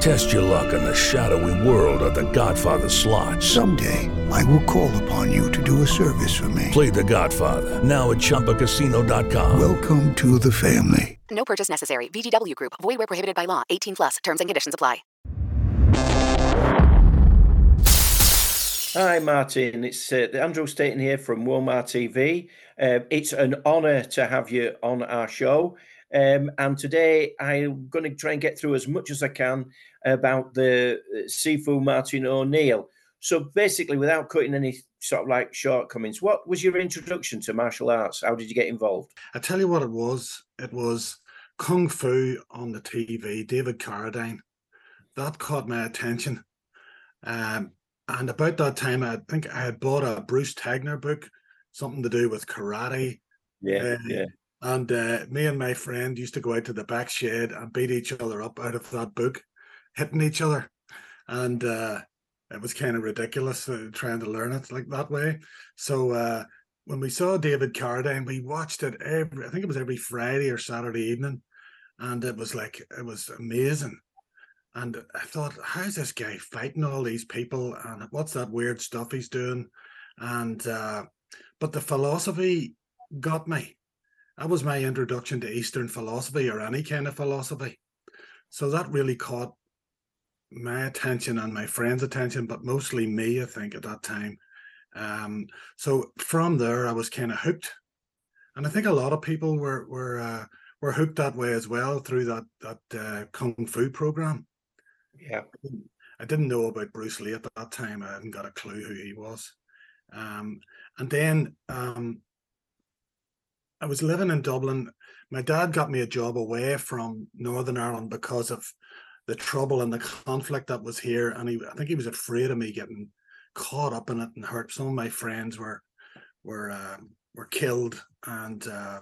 Test your luck in the shadowy world of the Godfather slot. Someday, I will call upon you to do a service for me. Play the Godfather, now at ChumbaCasino.com. Welcome to the family. No purchase necessary. VGW Group. Void where prohibited by law. 18 plus. Terms and conditions apply. Hi, Martin. It's uh, Andrew Staton here from Wilmar TV. Uh, it's an honour to have you on our show. Um, and today I'm going to try and get through as much as I can about the uh, Sifu Martin O'Neill. So basically, without cutting any sort of like shortcomings, what was your introduction to martial arts? How did you get involved? I tell you what it was. It was Kung Fu on the TV, David Carradine. That caught my attention. Um, and about that time, I think I had bought a Bruce Tegner book, something to do with karate. Yeah, uh, yeah. And uh, me and my friend used to go out to the back shed and beat each other up out of that book, hitting each other. And uh, it was kind of ridiculous uh, trying to learn it like that way. So uh, when we saw David Carradine, we watched it every, I think it was every Friday or Saturday evening. And it was like, it was amazing. And I thought, how's this guy fighting all these people? And what's that weird stuff he's doing? And, uh, but the philosophy got me that was my introduction to Eastern philosophy or any kind of philosophy. So that really caught my attention and my friends' attention, but mostly me, I think, at that time. Um, so from there, I was kind of hooked, and I think a lot of people were were uh, were hooked that way as well through that that uh, kung fu program. Yeah, I didn't know about Bruce Lee at that time. I hadn't got a clue who he was. Um, and then um, I was living in Dublin. My dad got me a job away from Northern Ireland because of the trouble and the conflict that was here, and he, I think he was afraid of me getting caught up in it and hurt. Some of my friends were were um, were killed, and uh,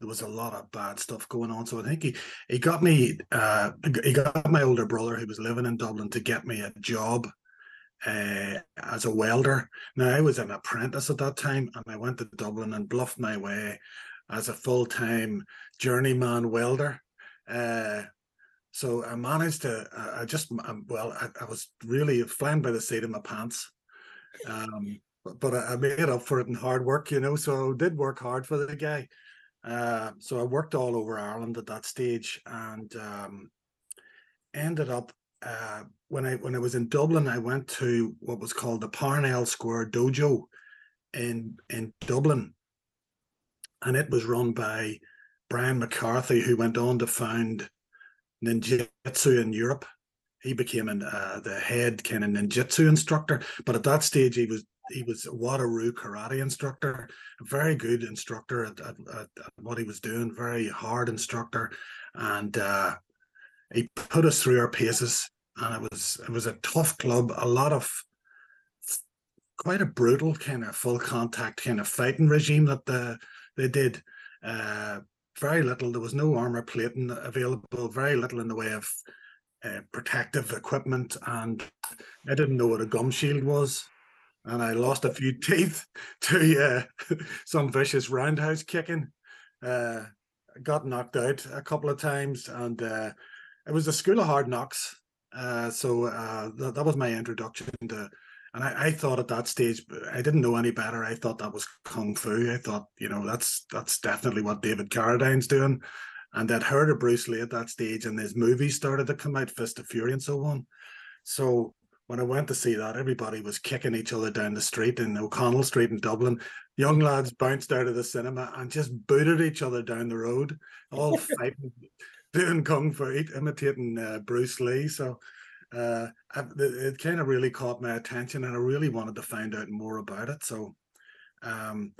there was a lot of bad stuff going on. So I think he he got me uh, he got my older brother who was living in Dublin to get me a job uh, as a welder. Now, I was an apprentice at that time, and I went to Dublin and bluffed my way as a full time journeyman welder. Uh, so I managed to, I just, um, well, I, I, was really flying by the seat of my pants. Um, but, I made up for it in hard work, you know, so I did work hard for the guy. Uh, so I worked all over Ireland at that stage and um, ended up uh, when I when I was in Dublin, I went to what was called the Parnell Square Dojo in in Dublin, and it was run by Brian McCarthy, who went on to found ninjutsu in Europe. He became an, uh, the head kind of ninjutsu instructor, but at that stage he was he was a karate instructor, a very good instructor at, at, at, what he was doing, very hard instructor, and uh, he put us through our paces, and it was it was a tough club. A lot of quite a brutal kind of full contact kind of fighting regime that the, they did. Uh, very little. There was no armor plating available. Very little in the way of uh, protective equipment, and I didn't know what a gum shield was. And I lost a few teeth to uh, some vicious roundhouse kicking. Uh, got knocked out a couple of times, and uh, it was a school of hard knocks. Uh, so uh, th- that was my introduction to, and I, I, thought at that stage I didn't know any better. I thought that was kung fu. I thought you know that's that's definitely what David Carradine's doing, and I'd heard of Bruce Lee at that stage, and his movies started to come out, Fist of Fury and so on. So when I went to see that, everybody was kicking each other down the street in O'Connell Street in Dublin. Young lads bounced out of the cinema and just booted each other down the road, all fighting, doing kung fu, imitating uh, Bruce Lee. So uh, it, it kind of really caught my attention, and I really wanted to find out more about it. So um,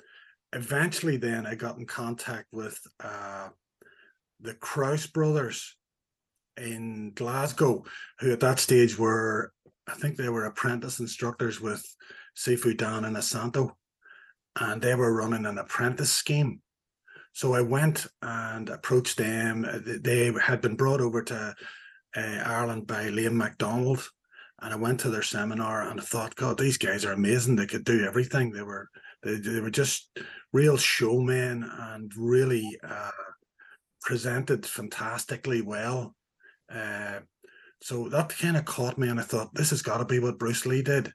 eventually, then I got in contact with uh, the Krause brothers in Glasgow, who at that stage were I think they were apprentice instructors with Sifu Dan Inosanto, and they were running an apprentice scheme. So I went and approached them. They had been brought over to uh, Ireland by Liam MacDonald, and I went to their seminar and I thought, God, these guys are amazing. They could do everything. They were they, they were just real showmen and really uh, presented fantastically well. Uh, so that kind of caught me, and I thought this has got to be what Bruce Lee did.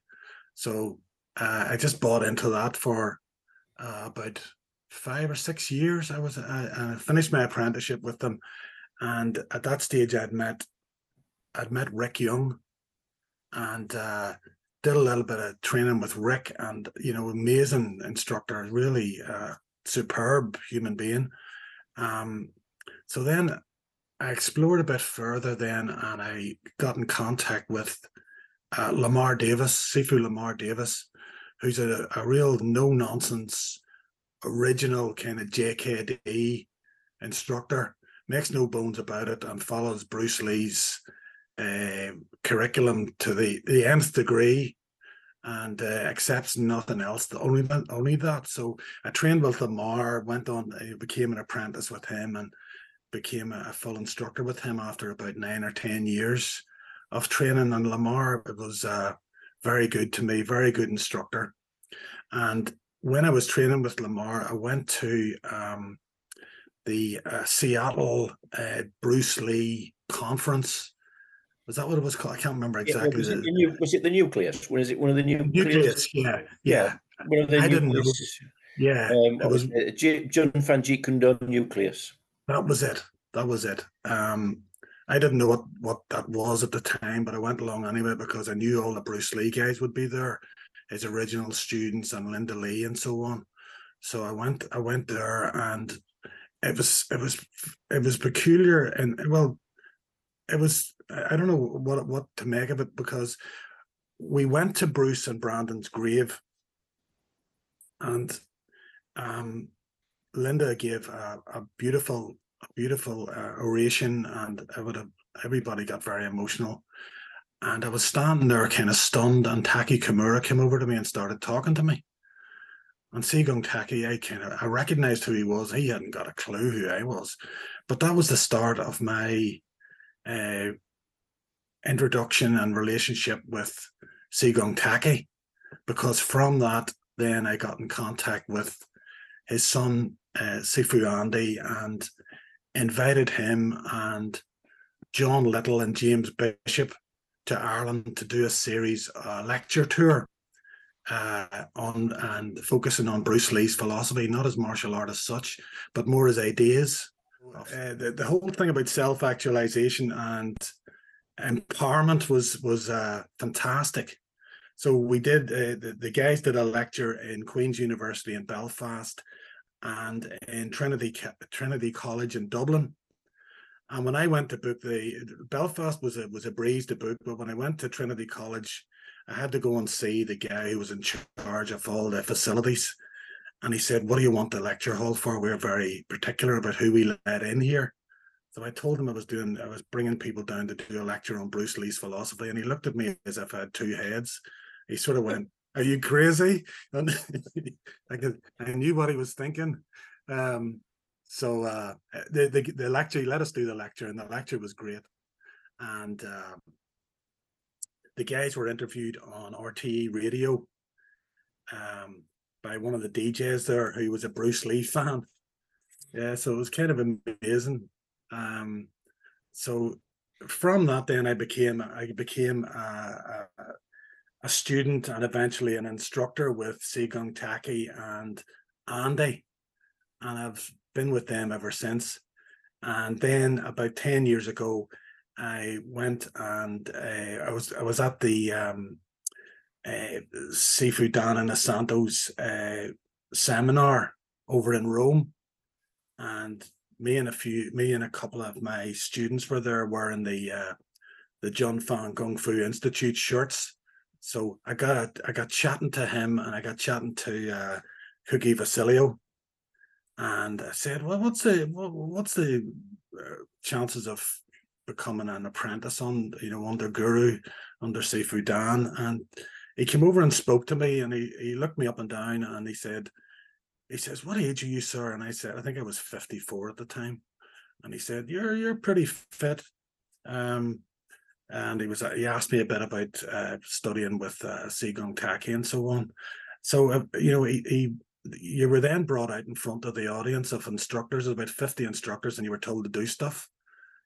So uh, I just bought into that for uh, about five or six years. I was I, I, finished my apprenticeship with them, and at that stage I'd met I'd met Rick Young, and uh, did a little bit of training with Rick, and you know, amazing instructor, really uh, superb human being. Um, so then I explored a bit further then and I got in contact with uh, Lamar Davis, Sifu Lamar Davis, who's a, a real no nonsense, original kind of JKD instructor, makes no bones about it and follows Bruce Lee's uh, curriculum to the, the nth degree and uh, accepts nothing else, only, only that. So I trained with Lamar, went on, I became an apprentice with him and became a, full instructor with him after about nine or ten years of training. And Lamar it was uh, very good to me, very good instructor. And when I was training with Lamar, I went to um, the uh, Seattle uh, Bruce Lee conference. Was that what it was called? I can't remember exactly. Yeah, was, it the, was, it the, nucleus? Was it one of the nucleus? Nucleus, yeah, yeah. One of the I nucleus. Didn't know. Yeah, um, it was Jun Fan Jeet Kune Do nucleus. That was it. That was it. Um, I didn't know what, what that was at the time, but I went along anyway because I knew all the Bruce Lee guys would be there, his original students and Linda Lee and so on. So I went I went there and it was it was it was peculiar and well it was I don't know what what to make of it because we went to Bruce and Brandon's grave and um Linda gave a, a beautiful, a beautiful uh, oration, and I would have everybody got very emotional. And I was standing there, kind of stunned, and Taky Kimura came over to me and started talking to me. And Sigung Taky, I kind of I recognized who he was. He hadn't got a clue who I was, but that was the start of my uh, introduction and relationship with Sigung Taky, because from that, then I got in contact with his son uh, Sifu Andy and invited him and John Little and James Bishop to Ireland to do a series lecture tour uh, on and focusing on Bruce Lee's philosophy, not as martial art as such, but more as ideas. Uh, the, the whole thing about self actualization and empowerment was was uh, fantastic. So we did uh, the, the guys did a lecture in Queen's University in Belfast and in Trinity Trinity College in Dublin. And when I went to book the Belfast was a was a breeze to book, but when I went to Trinity College, I had to go and see the guy who was in charge of all the facilities. And he said, What do you want the lecture hall for? We're very particular about who we let in here. So I told him I was doing, I was bringing people down to do a lecture on Bruce Lee's philosophy. And he looked at me as if I had two heads. He sort of went, are you crazy? And I I knew what he was thinking. Um, so uh, the, the the lecture, he let us do the lecture, and the lecture was great. And uh, the guys were interviewed on RTE radio um, by one of the DJs there, who was a Bruce Lee fan. Yeah, so it was kind of amazing. Um, so from that, then I became I became a, a, a student and eventually an instructor with Sigung Taky and Andy, and I've been with them ever since. And then about ten years ago, I went and uh, I was I was at the um, uh, Sifu Dan Inosanto's uh, seminar over in Rome, and me and a few me and a couple of my students were there wearing the uh, the Jun Fan Kung Fu Institute shirts. So I got I got chatting to him and I got chatting to uh, Hugi Vasilio, and I said, "Well, what's the what's the uh, chances of becoming an apprentice on you know under Guro under Sifu Dan?" And he came over and spoke to me, and he he looked me up and down, and he said, he says, "What age are you, sir?" And I said, "I think I was 54 at the time." And he said, "You're you're pretty fit." Um, and he was he asked me a bit about uh, studying with uh, Sigung Taky and so on. So uh, you know, he, he you were then brought out in front of the audience of instructors, about 50 instructors, and you were told to do stuff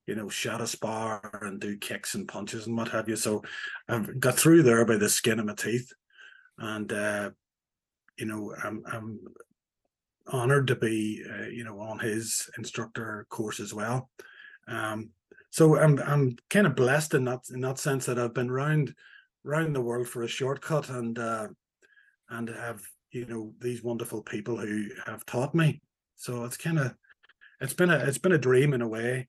you know, shadow spar and do kicks and punches and what have you. So I got through there by the skin of my teeth. And, uh, you know, I'm, I'm honored to be, uh, you know, on his instructor course as well. Um, so I'm I'm kind of blessed in that in that sense that I've been round round the world for a shortcut and uh, and have you know these wonderful people who have taught me. So it's kind of it's been a it's been a dream in a way.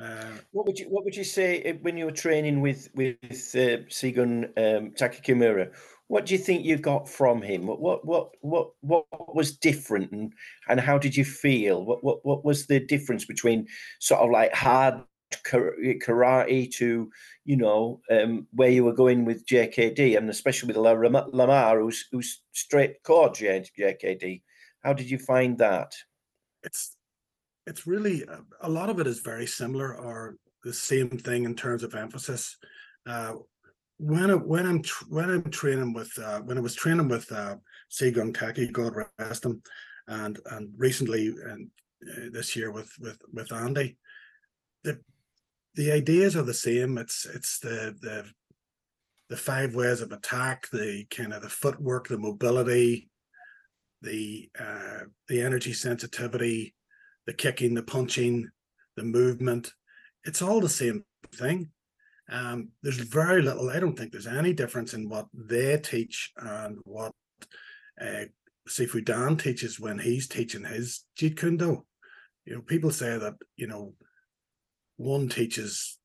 Uh, what would you What would you say eh, when you were training with with uh, Sigung um, Taky Kimura? What do you think you got from him? What what what what what was different, and and how did you feel? What what what was the difference between sort of like hard karate to you know um, where you were going with JKD, and especially with Lamar, who's who's straight core JKD? How did you find that? It's it's really a lot of it is very similar or the same thing in terms of emphasis. Uh, when I, when I'm when I'm training with uh, when I was training with uh, Sigung Taky, God rest him, and and recently and uh, this year with with with Andy, the the ideas are the same. It's it's the the the five ways of attack, the kind of the footwork, the mobility, the uh, the energy sensitivity, the kicking, the punching, the movement. It's all the same thing. Um, there's very little, I don't think there's any difference in what they teach and what uh, Sifu Dan teaches when he's teaching his Jeet Kune Do. You know, people say that, you know, one teaches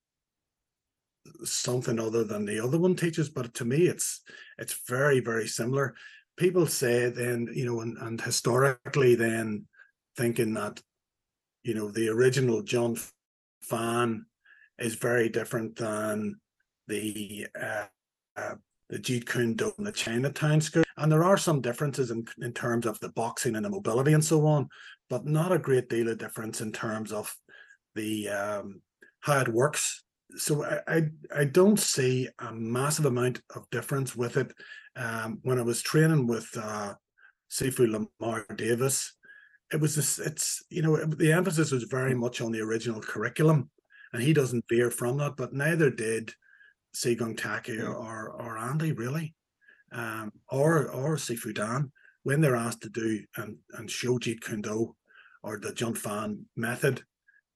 something other than the other one teaches, but to me it's it's very, very similar. People say then, you know, and, and historically then thinking that, you know, the original Jun Fan is very different than the uh, uh, the Jeet Kune Do and the Chinatown school. And there are some differences in, in terms of the boxing and the mobility and so on, but not a great deal of difference in terms of the um, how it works. So I, I, I don't see a massive amount of difference with it. Um, when I was training with uh, Sifu Lamar Davis, it was this, it's you know the emphasis was very much on the original curriculum and he doesn't veer from that. But neither did Sigung Taky or, or, or Andy really, um, or or Sifu Dan when they're asked to do and and show Jeet Kune Do or the Jun Fan method.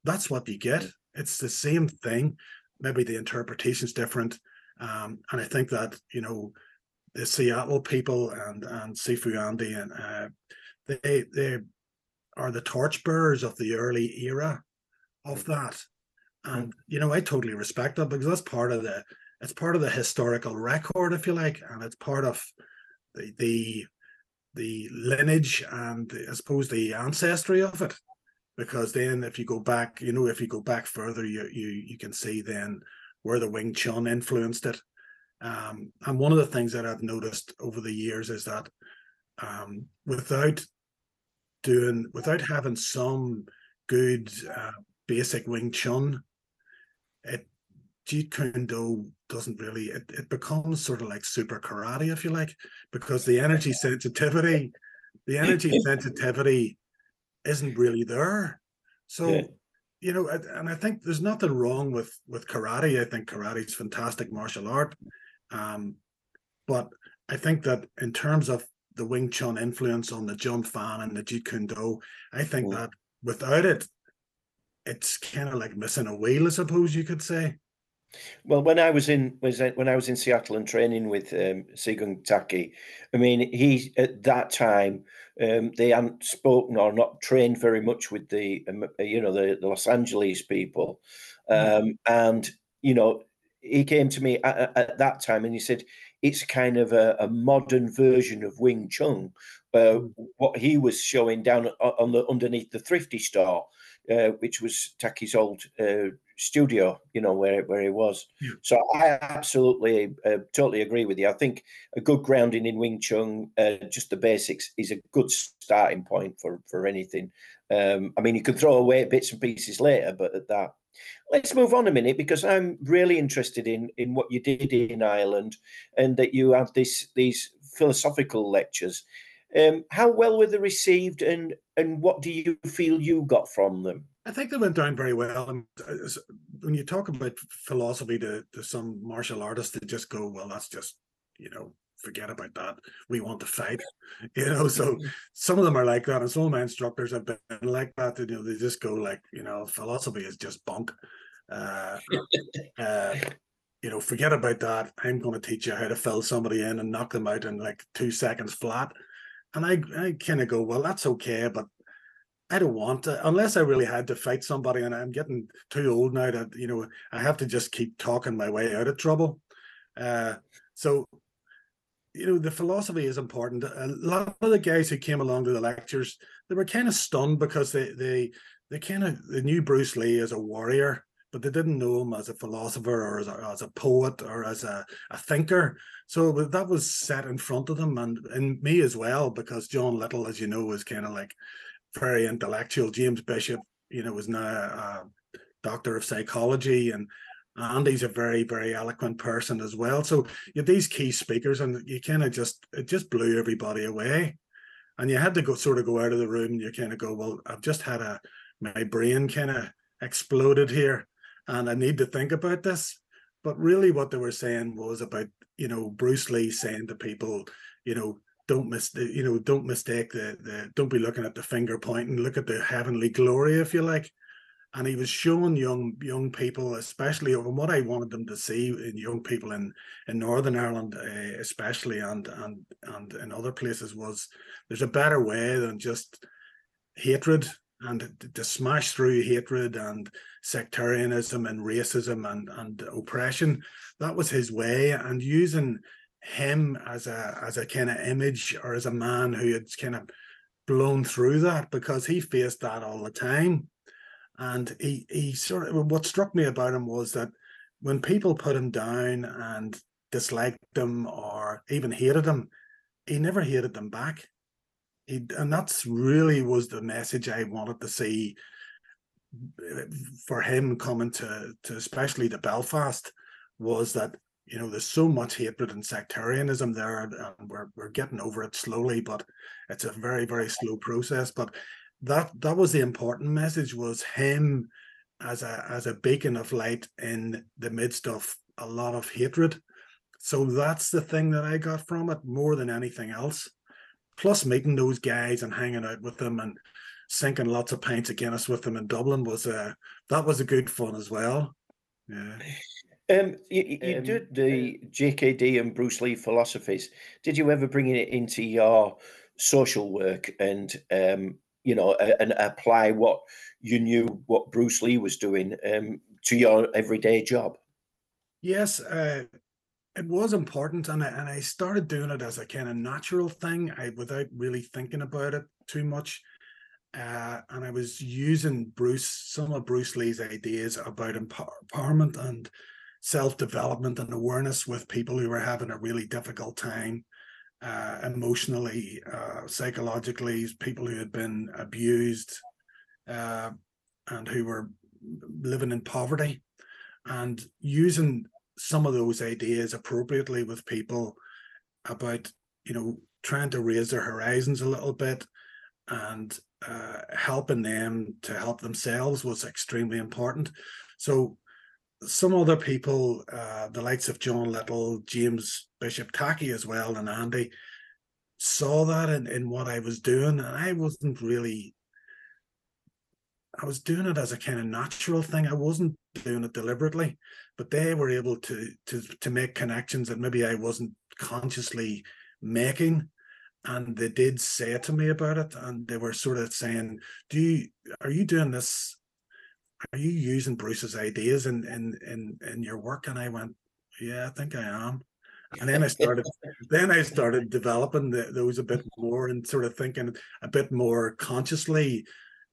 That's what you get. It's the same thing. Maybe the interpretation's different. Um, and I think that you know the Seattle people and and Sifu Andy and uh, they they are the torchbearers of the early era of that and you know i totally respect that because that's part of the it's part of the historical record if you like and it's part of the the the lineage and the, i suppose the ancestry of it because then if you go back you know if you go back further you you you can see then where the wing chun influenced it. Um, and one of the things that i've noticed over the years is that um, without doing without having some good uh, basic wing chun it Jeet Kune Do doesn't really it, it becomes sort of like super karate, if you like, because the energy sensitivity, the energy sensitivity isn't really there. So, Yeah. you know, and I think there's nothing wrong with with karate. I think karate is fantastic martial art. Um, but I think that in terms of the Wing Chun influence on the Jun Fan and the Jeet Kune Do, I think Mm. that without it, it's kind of like missing a wheel, I suppose you could say. Well, when I was in was when I was in Seattle and training with um, Sigung Taky, I mean, he at that time um, they hadn't spoken or not trained very much with the um, you know the, the Los Angeles people, um, and you know he came to me at, at- at that time and he said it's kind of a, a modern version of Wing Chun. Uh, what he was showing down on the underneath the thrifty store, uh, which was Taky's old uh, studio, you know, where where he was. Yeah. So I absolutely, uh, totally agree with you. I think a good grounding in Wing Chun, uh, just the basics, is a good starting point for for anything. Um, I mean, you can throw away bits and pieces later, but at that. Let's move on a minute because I'm really interested in in what you did in Ireland and that you had this these philosophical lectures. Um, how well were they received, and and what do you feel you got from them? I think they went down very well. And uh, when you talk about philosophy to, to some martial artists, they just go, well, that's just, you know, forget about that. We want to fight, you know. So some of them are like that, and some of my instructors have been like that. You know, they just go like, you know, philosophy is just bunk. Uh, uh, you know, forget about that. I'm going to teach you how to fill somebody in and knock them out in like two seconds flat. And I, I kind of go, well, that's okay, but I don't want to, unless I really had to fight somebody, and I'm getting too old now that you know I have to just keep talking my way out of trouble. Uh, so, you know, the philosophy is important. A lot of the guys who came along to the lectures, they were kind of stunned because they they they kind of they knew Bruce Lee as a warrior, but they didn't know him as a philosopher or as a, as a poet or as a, a thinker. So that was set in front of them and and me as well, because John Little, as you know, was kind of like very intellectual. James Bishop, you know, was now a doctor of psychology, and Andy's a very, very eloquent person as well. So you these key speakers, and you kind of just it just blew everybody away. And you had to go sort of go out of the room. And you kind of go, well, I've just had a my brain kind of exploded here, and I need to think about this. But really, what they were saying was about you know Bruce Lee saying to people, you know, don't miss the you know don't mistake the the don't be looking at the finger pointing look at the heavenly glory if you like. And he was showing young young people especially and what i wanted them to see in young people in in northern ireland uh, especially and and and in other places was there's a better way than just hatred and to smash through hatred and sectarianism and racism and and oppression. That was his way and using him as a as a kind of image or as a man who had kind of blown through that because he faced that all the time. And he he sort of what struck me about him was that when people put him down and disliked him or even hated him he never hated them back. He and that's really was the message i wanted to see uh, for him coming to to especially to belfast was that you know there's so much hatred and sectarianism there and we're, we're getting over it slowly but it's a very very slow process. But that that was the important message was him as a as a beacon of light in the midst of a lot of hatred. So that's the thing that i got from it more than anything else. Plus meeting those guys and hanging out with them and sinking lots of pints of guinness with them in dublin was a that was a good fun as well. Yeah Um, you, you did the JKD and Bruce Lee philosophies. Did you ever bring it into your social work and um, you know and apply what you knew what Bruce Lee was doing um, to your everyday job? Yes, uh, it was important, and I, and I started doing it as a kind of natural thing, I without really thinking about it too much. Uh, and I was using Bruce some of Bruce Lee's ideas about empower- empowerment and self development and awareness with people who were having a really difficult time uh, emotionally, uh, psychologically, people who had been abused uh, and who were living in poverty, and using some of those ideas appropriately with people about you know trying to raise their horizons a little bit and uh, helping them to help themselves was extremely important. So some other people, uh, the likes of John Little, James Bishop Taky as well, and Andy, saw that in, in what I was doing, and I wasn't really. I was doing it as a kind of natural thing. I wasn't doing it deliberately, but they were able to to to make connections that maybe I wasn't consciously making and they did say to me about it and they were sort of saying do you are you doing this are you using bruce's ideas in in in, in your work and i went yeah i think i am and then i started then i started developing the, those a bit more and sort of thinking a bit more consciously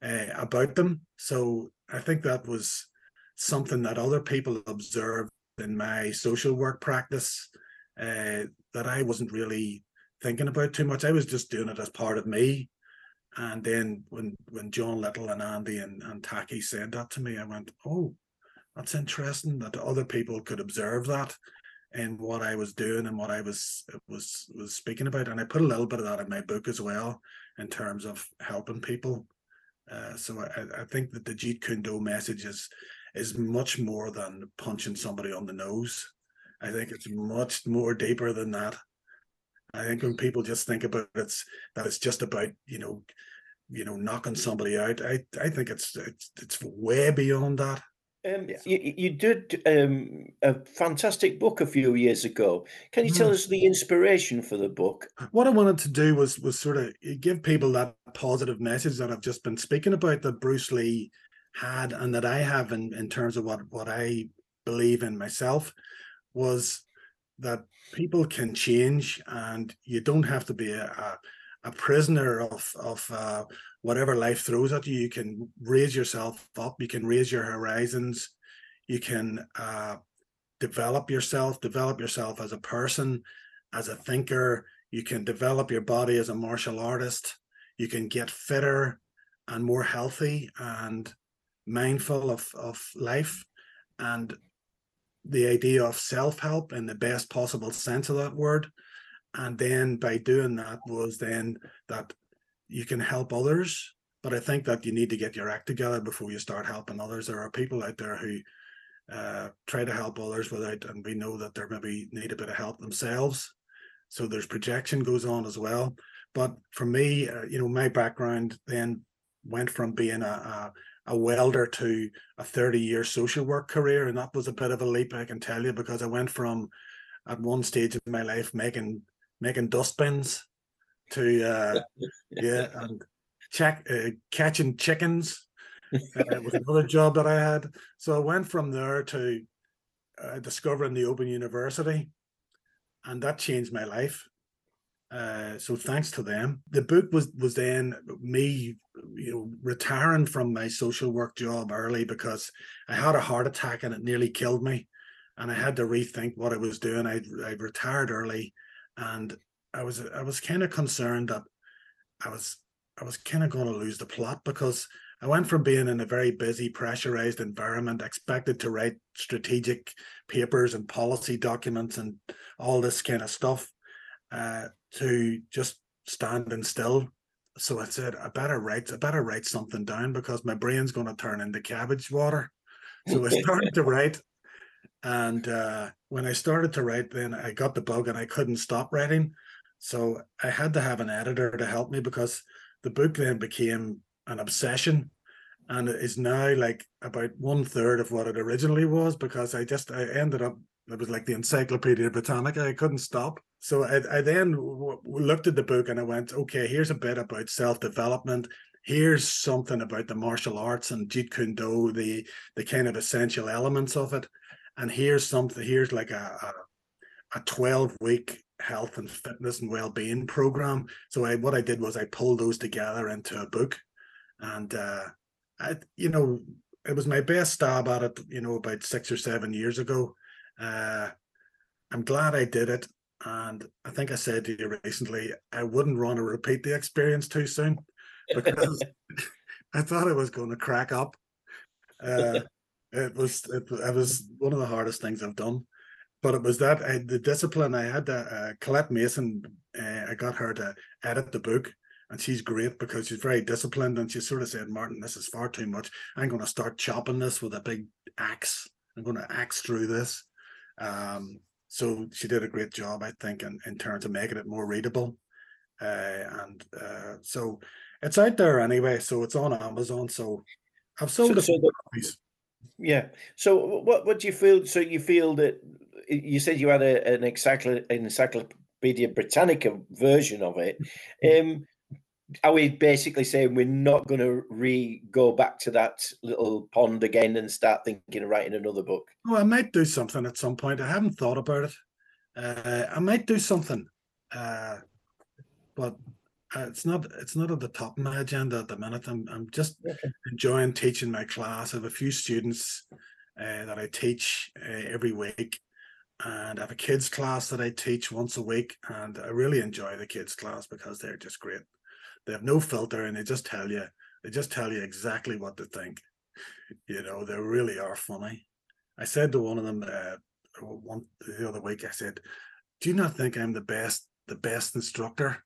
uh, about them so i think that was something that other people observed in my social work practice uh, that i wasn't really thinking about too much. I was just doing it as part of me. And then when when John Little and Andy and, and Taky said that to me, I went, Oh, that's interesting that other people could observe that in what I was doing and what I was was was speaking about. And I put a little bit of that in my book as well, in terms of helping people. Uh, so I, I think that the Jeet Kune Do message is is much more than punching somebody on the nose. I think it's much more deeper than that. I think when people just think about it, it's that it's just about you know, you know, knocking somebody out. I I think it's it's it's way beyond that. Um, you, you did um, a fantastic book a few years ago. Can you tell mm. us the inspiration for the book? What I wanted to do was was sort of give people that positive message that I've just been speaking about that Bruce Lee had and that I have in, in terms of what what I believe in myself was that people can change and you don't have to be a, a, prisoner of of uh, whatever life throws at you. You can raise yourself up you can raise your horizons you can uh, develop yourself develop yourself as a person as a thinker. You can develop your body as a martial artist. You can get fitter and more healthy and mindful of of life. And the idea of self-help in the best possible sense of that word. And then by doing that was then that you can help others but i think that you need to get your act together before you start helping others. There are people out there who uh, try to help others without and we know that they're maybe need a bit of help themselves. So there's projection goes on as well. But for me uh, you know my background then went from being a, a, a welder to a 30 year social work career. And that was a bit of a leap, I can tell you, because I went from at one stage of my life making making dustbins to uh yeah and check uh, catching chickens uh, was another job that i had so i went from there to uh, discovering the open university and that changed my life uh, so thanks to them. The book was was then me, you know, retiring from my social work job early because I had a heart attack and it nearly killed me, and I had to rethink what I was doing. I I retired early, and I was I was kind of concerned that I was I was kind of going to lose the plot because I went from being in a very busy, pressurized environment, expected to write strategic papers and policy documents and all this kind of stuff, uh, to just standing still. So I said, I better write, I better write something down because my brain's going to turn into cabbage water. So I started to write. And uh, when I started to write, then I got the bug and I couldn't stop writing. So I had to have an editor to help me because the book then became an obsession and it is now like about one third of what it originally was because I just I ended up it was like the Encyclopedia Britannica. I couldn't stop. So I, I then w- looked at the book and I went, okay, here's a bit about self development. Here's something about the martial arts and Jeet Kune Do, the the kind of essential elements of it. And here's something. Here's like a a, twelve week health and fitness and well being program. So I what I did was I pulled those together into a book, and uh, I you know it was my best stab at it. You know about six or seven years ago uh, I'm glad I did it. And I think I said to you recently, I wouldn't want to repeat the experience too soon because I thought it was going to crack up. Uh, it was it, it, was one of the hardest things I've done, but it was that I, the discipline I had. To, uh, Colette Mason, uh, I got her to edit the book, and she's great because she's very disciplined and she sort of said martin this is far too much i'm going to start chopping this with a big axe i'm going to axe through this um, so she did a great job i think in, in terms of making it more readable uh, and uh, so it's out there anyway so it's on amazon so i've sold So- a so few the- copies. Yeah. So what what do you feel? So you feel that you said you had a, an encycl- encyclopedia Britannica version of it. Um, are we basically saying we're not going to re go back to that little pond again and start thinking of writing another book? Oh, I might do something at some point. I haven't thought about it. Uh, I might do something, uh, but uh, it's not. It's not at the top of my agenda at the minute. I'm. I'm just enjoying teaching my class. I have a few students uh, that I teach uh, every week, and I have a kids class that I teach once a week, and I really enjoy the kids class because they're just great. They have no filter, and they just tell you. They just tell you exactly what to think. You know, they really are funny. I said to one of them uh, one the other week, I said, "Do you not think I'm the best, the best instructor?"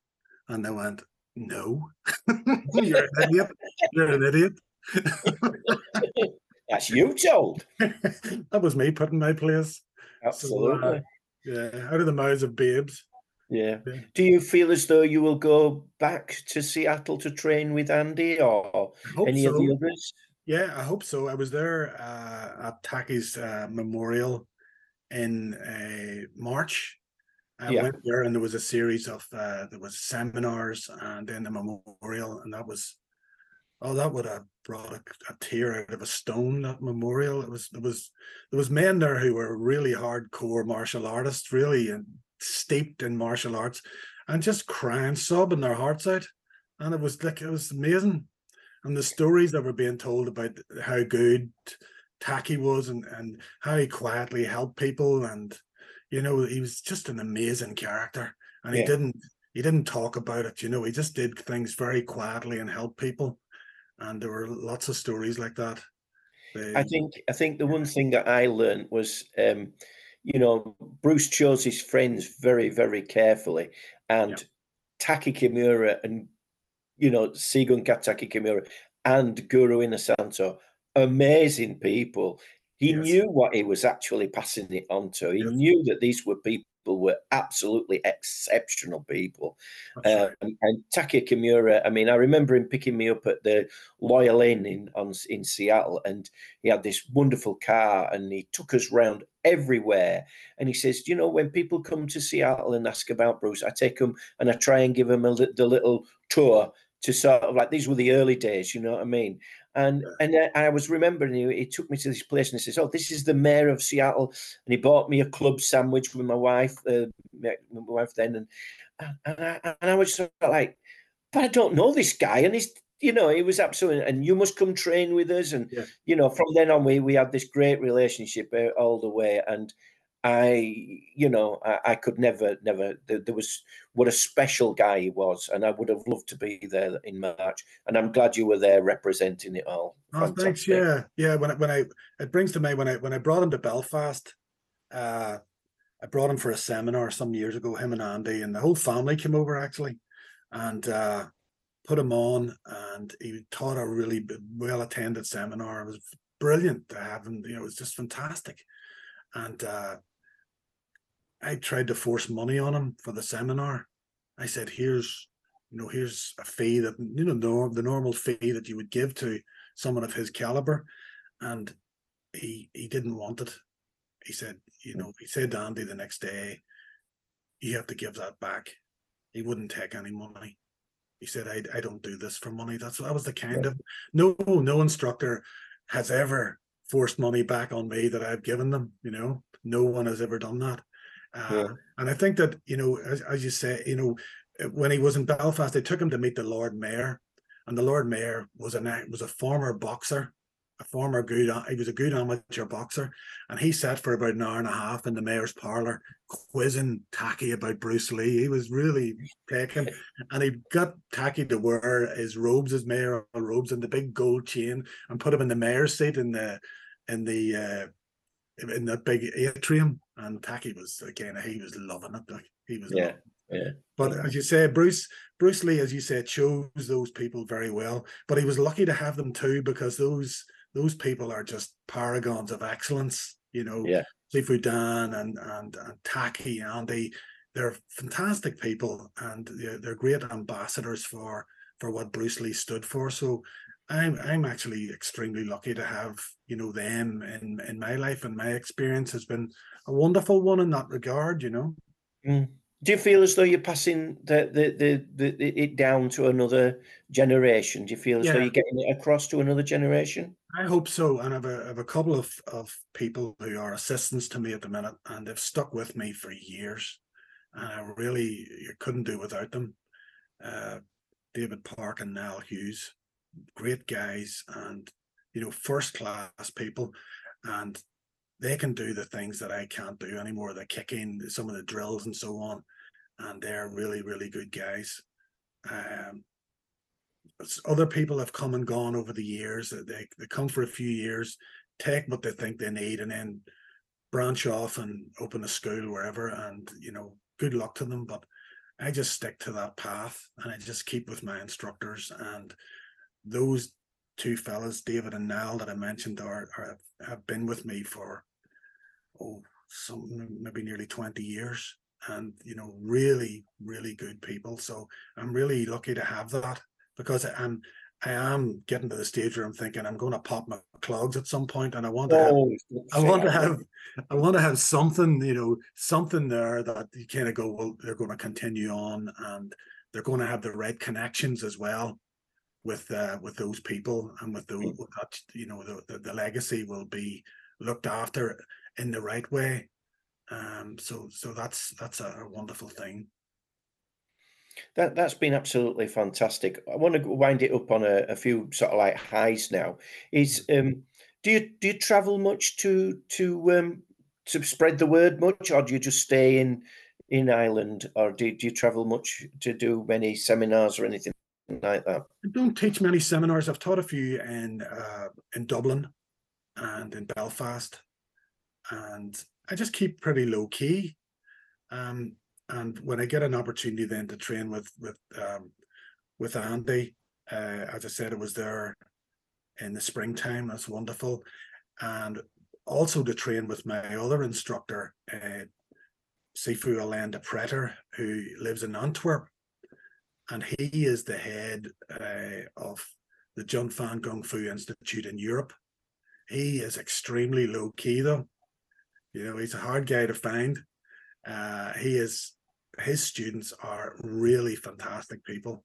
And they went, "No, you're an idiot. You're an idiot." That's you told. that was me putting my place. So, uh, Absolutely. yeah, out of the mouths of babes. Yeah. Do you feel as though you will go back to Seattle to train with Andy or any of the others? Yeah, I hope so. I was there uh, at Taky's uh, memorial in uh, March. I Yeah. went there, and there was a series of uh, there was seminars and then the memorial, and that was oh, that would have brought a, a tear out of a stone. That memorial. It was there was there was men there who were really hardcore martial artists, really and steeped in martial arts, and just crying, sobbing their hearts out, and it was like it was amazing. And the stories that were being told about how good Taky was and, and how he quietly helped people and you know he was just an amazing character. And he didn't he didn't talk about it you know he just did things very quietly and helped people. And there were lots of stories like that. They- I think I think the one thing that I learned was, um, you know, Bruce chose his friends very very carefully, and Taky Kimura and you know Sigung Taky Kimura and Guro Inosanto, amazing people. He Yes. knew what he was actually passing it on to. He knew that these were people were absolutely exceptional people. Um, and Taky Kimura, I mean, I remember him picking me up at the Loyal Inn in on, in Seattle, and he had this wonderful car, and he took us round everywhere. And he says, "Do you know when people come to Seattle and ask about Bruce, I take them and I try and give them a, the little tour to sort of like these were the early days, you know what I mean?" And and I- I was remembering he, he took me to this place and he says, "Oh, this is the mayor of Seattle," and he bought me a club sandwich with my wife, uh, my my wife then, and and I, and I was sort of like, but I don't know this guy, and he's you know he was absolutely, and you must come train with us, and Yeah. you know from then on we we had this great relationship uh, all the way, and I you know I, I could never never there, there was what a special guy he was, and I would have loved to be there in March, and I'm glad you were there representing it all. Oh, thanks. Yeah, yeah. When I, when I it brings to me when I when I brought him to Belfast, uh, I brought him for a seminar some years ago. Him and Andy and the whole family came over actually, and uh, put him on, and he taught a really well attended seminar. It was brilliant to have him. You know, it was just fantastic, and uh, I tried to force money on him for the seminar. I said, "Here's." You know, here's a fee that you know norm, the normal fee that you would give to someone of his caliber, and he he didn't want it. He said, you know, he said to Andy the next day, "You have to give that back." He wouldn't take any money. He said, "I I don't do this for money." That's that was the kind of no no instructor has ever forced money back on me that I've given them. You know, no one has ever done that. Uh, Yeah. And I think that you know, as, as you say, you know, uh, when he was in Belfast, they took him to meet the Lord Mayor, and the Lord Mayor was a was a former boxer, a former good he was a good amateur boxer, and he sat for about an hour and a half in the mayor's parlor quizzing Taky about Bruce Lee. He was really taken, and he got Taky to wear his robes, his mayoral robes, and the big gold chain, and put him in the mayor's seat in the in the uh, in that big atrium. And Taky was again, he was loving it. Like he was Yeah. Yeah. But as you say, Bruce Bruce Lee, as you said, chose those people very well. But he was lucky to have them too because those those people are just paragons of excellence. You know, Yeah. Sifu Dan and and and Taky Andy, they're fantastic people and they're, they're great ambassadors for for what Bruce Lee stood for. So I'm I'm actually extremely lucky to have you know them in in my life and my experience has been a wonderful one in that regard. You know. Mm. Do you feel as though you're passing the, the, the, the it down to another generation? Do you feel as though you're getting it across to another generation? I hope so. And I've a, I've a couple of, of people who are assistants to me at the minute, and they've stuck with me for years. And I really couldn't do without them. Uh, David Park and Niall Hughes, great guys, and you know, first class people. And they can do the things that I can't do anymore. The kicking, some of the drills, and so on. And they're really, really good guys. Um, other people have come and gone over the years. uh, They they come for a few years, take what they think they need, and then branch off and open a school wherever. And you know, good luck to them. But I just stick to that path, and I just keep with my instructors. And those two fellas, David and Niall, that I mentioned, are, are have been with me for oh, some maybe nearly twenty years. And you know, really, really good people. So I'm really lucky to have that because I'm I am getting to the stage where I'm thinking I'm going to pop my clogs at some point, and I want to have, Oh, I want to have I want to have something you know something there that you kind of go well they're going to continue on and they're going to have the right connections as well with uh, with those people and with the with that you know the, the the legacy will be looked after in the right way. Um, so so that's that's a, a wonderful thing. That that's been absolutely fantastic. I want to wind it up on a, a few sort of like highs now. Is um, do you do you travel much to to um to spread the word much, or do you just stay in in Ireland, or do, do you travel much to do many seminars or anything that? I don't teach many seminars. I've taught a few in uh, in Dublin and in Belfast, and I just keep pretty low key. Um, and when I get an opportunity then to train with with um, with Andy, uh, as I said, it was there in the springtime. That's wonderful, and also to train with my other instructor, uh, Sifu Alain de Preter, who lives in Antwerp and he is the head uh, of the Jun Fan Kung Fu Institute in Europe. He is extremely low key, though. You know, he's a hard guy to find. Uh, he is his students are really fantastic people,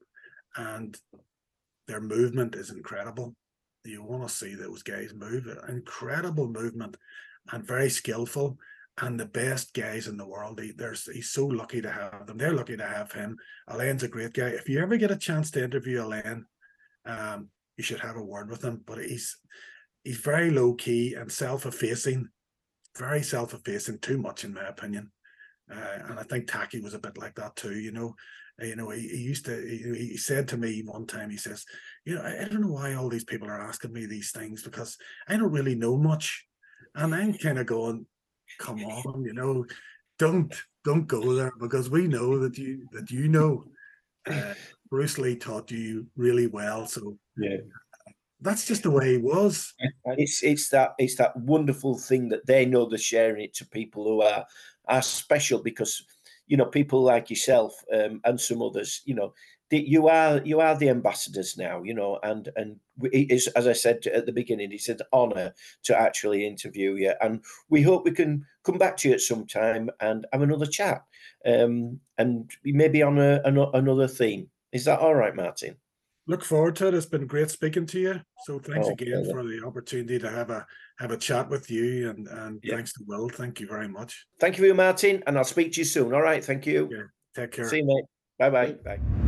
and their movement is incredible. You want to see those guys move, incredible movement, and very skillful and the best guys in the world. He, there's he's so lucky to have them. They're lucky to have him. Alain's a great guy. If you ever get a chance to interview Alain, um, you should have a word with him. But he's he's very low key and self-effacing, very self-effacing. Too much, in my opinion. Uh, and I think Taky was a bit like that too. You know, Uh, you know, he, he used to. He, he said to me one time. He says, "You know, I, I don't know why all these people are asking me these things because I don't really know much." And I'm kind of going, come on, you know, don't don't go there because we know that you that you know. Uh, Bruce Lee taught you really well, so Yeah. that's just the way he was. And it's it's that it's that wonderful thing that they know they're sharing it to people who are are special because you know people like yourself um, and some others you know that you are you are the ambassadors now you know and and it is as I said at the beginning it's an honor to actually interview you and we hope we can come back to you at some time and have another chat um, and maybe on a, ano- another theme is that all right Martin Look forward to it. It's been great speaking to you. So thanks Oh, again pleasure. for the opportunity to have a have a chat with you and and Yeah. thanks to Will. Thank you very much. thank you Martin and I'll speak to you soon all right thank you Yeah. Take care. see you mate bye bye bye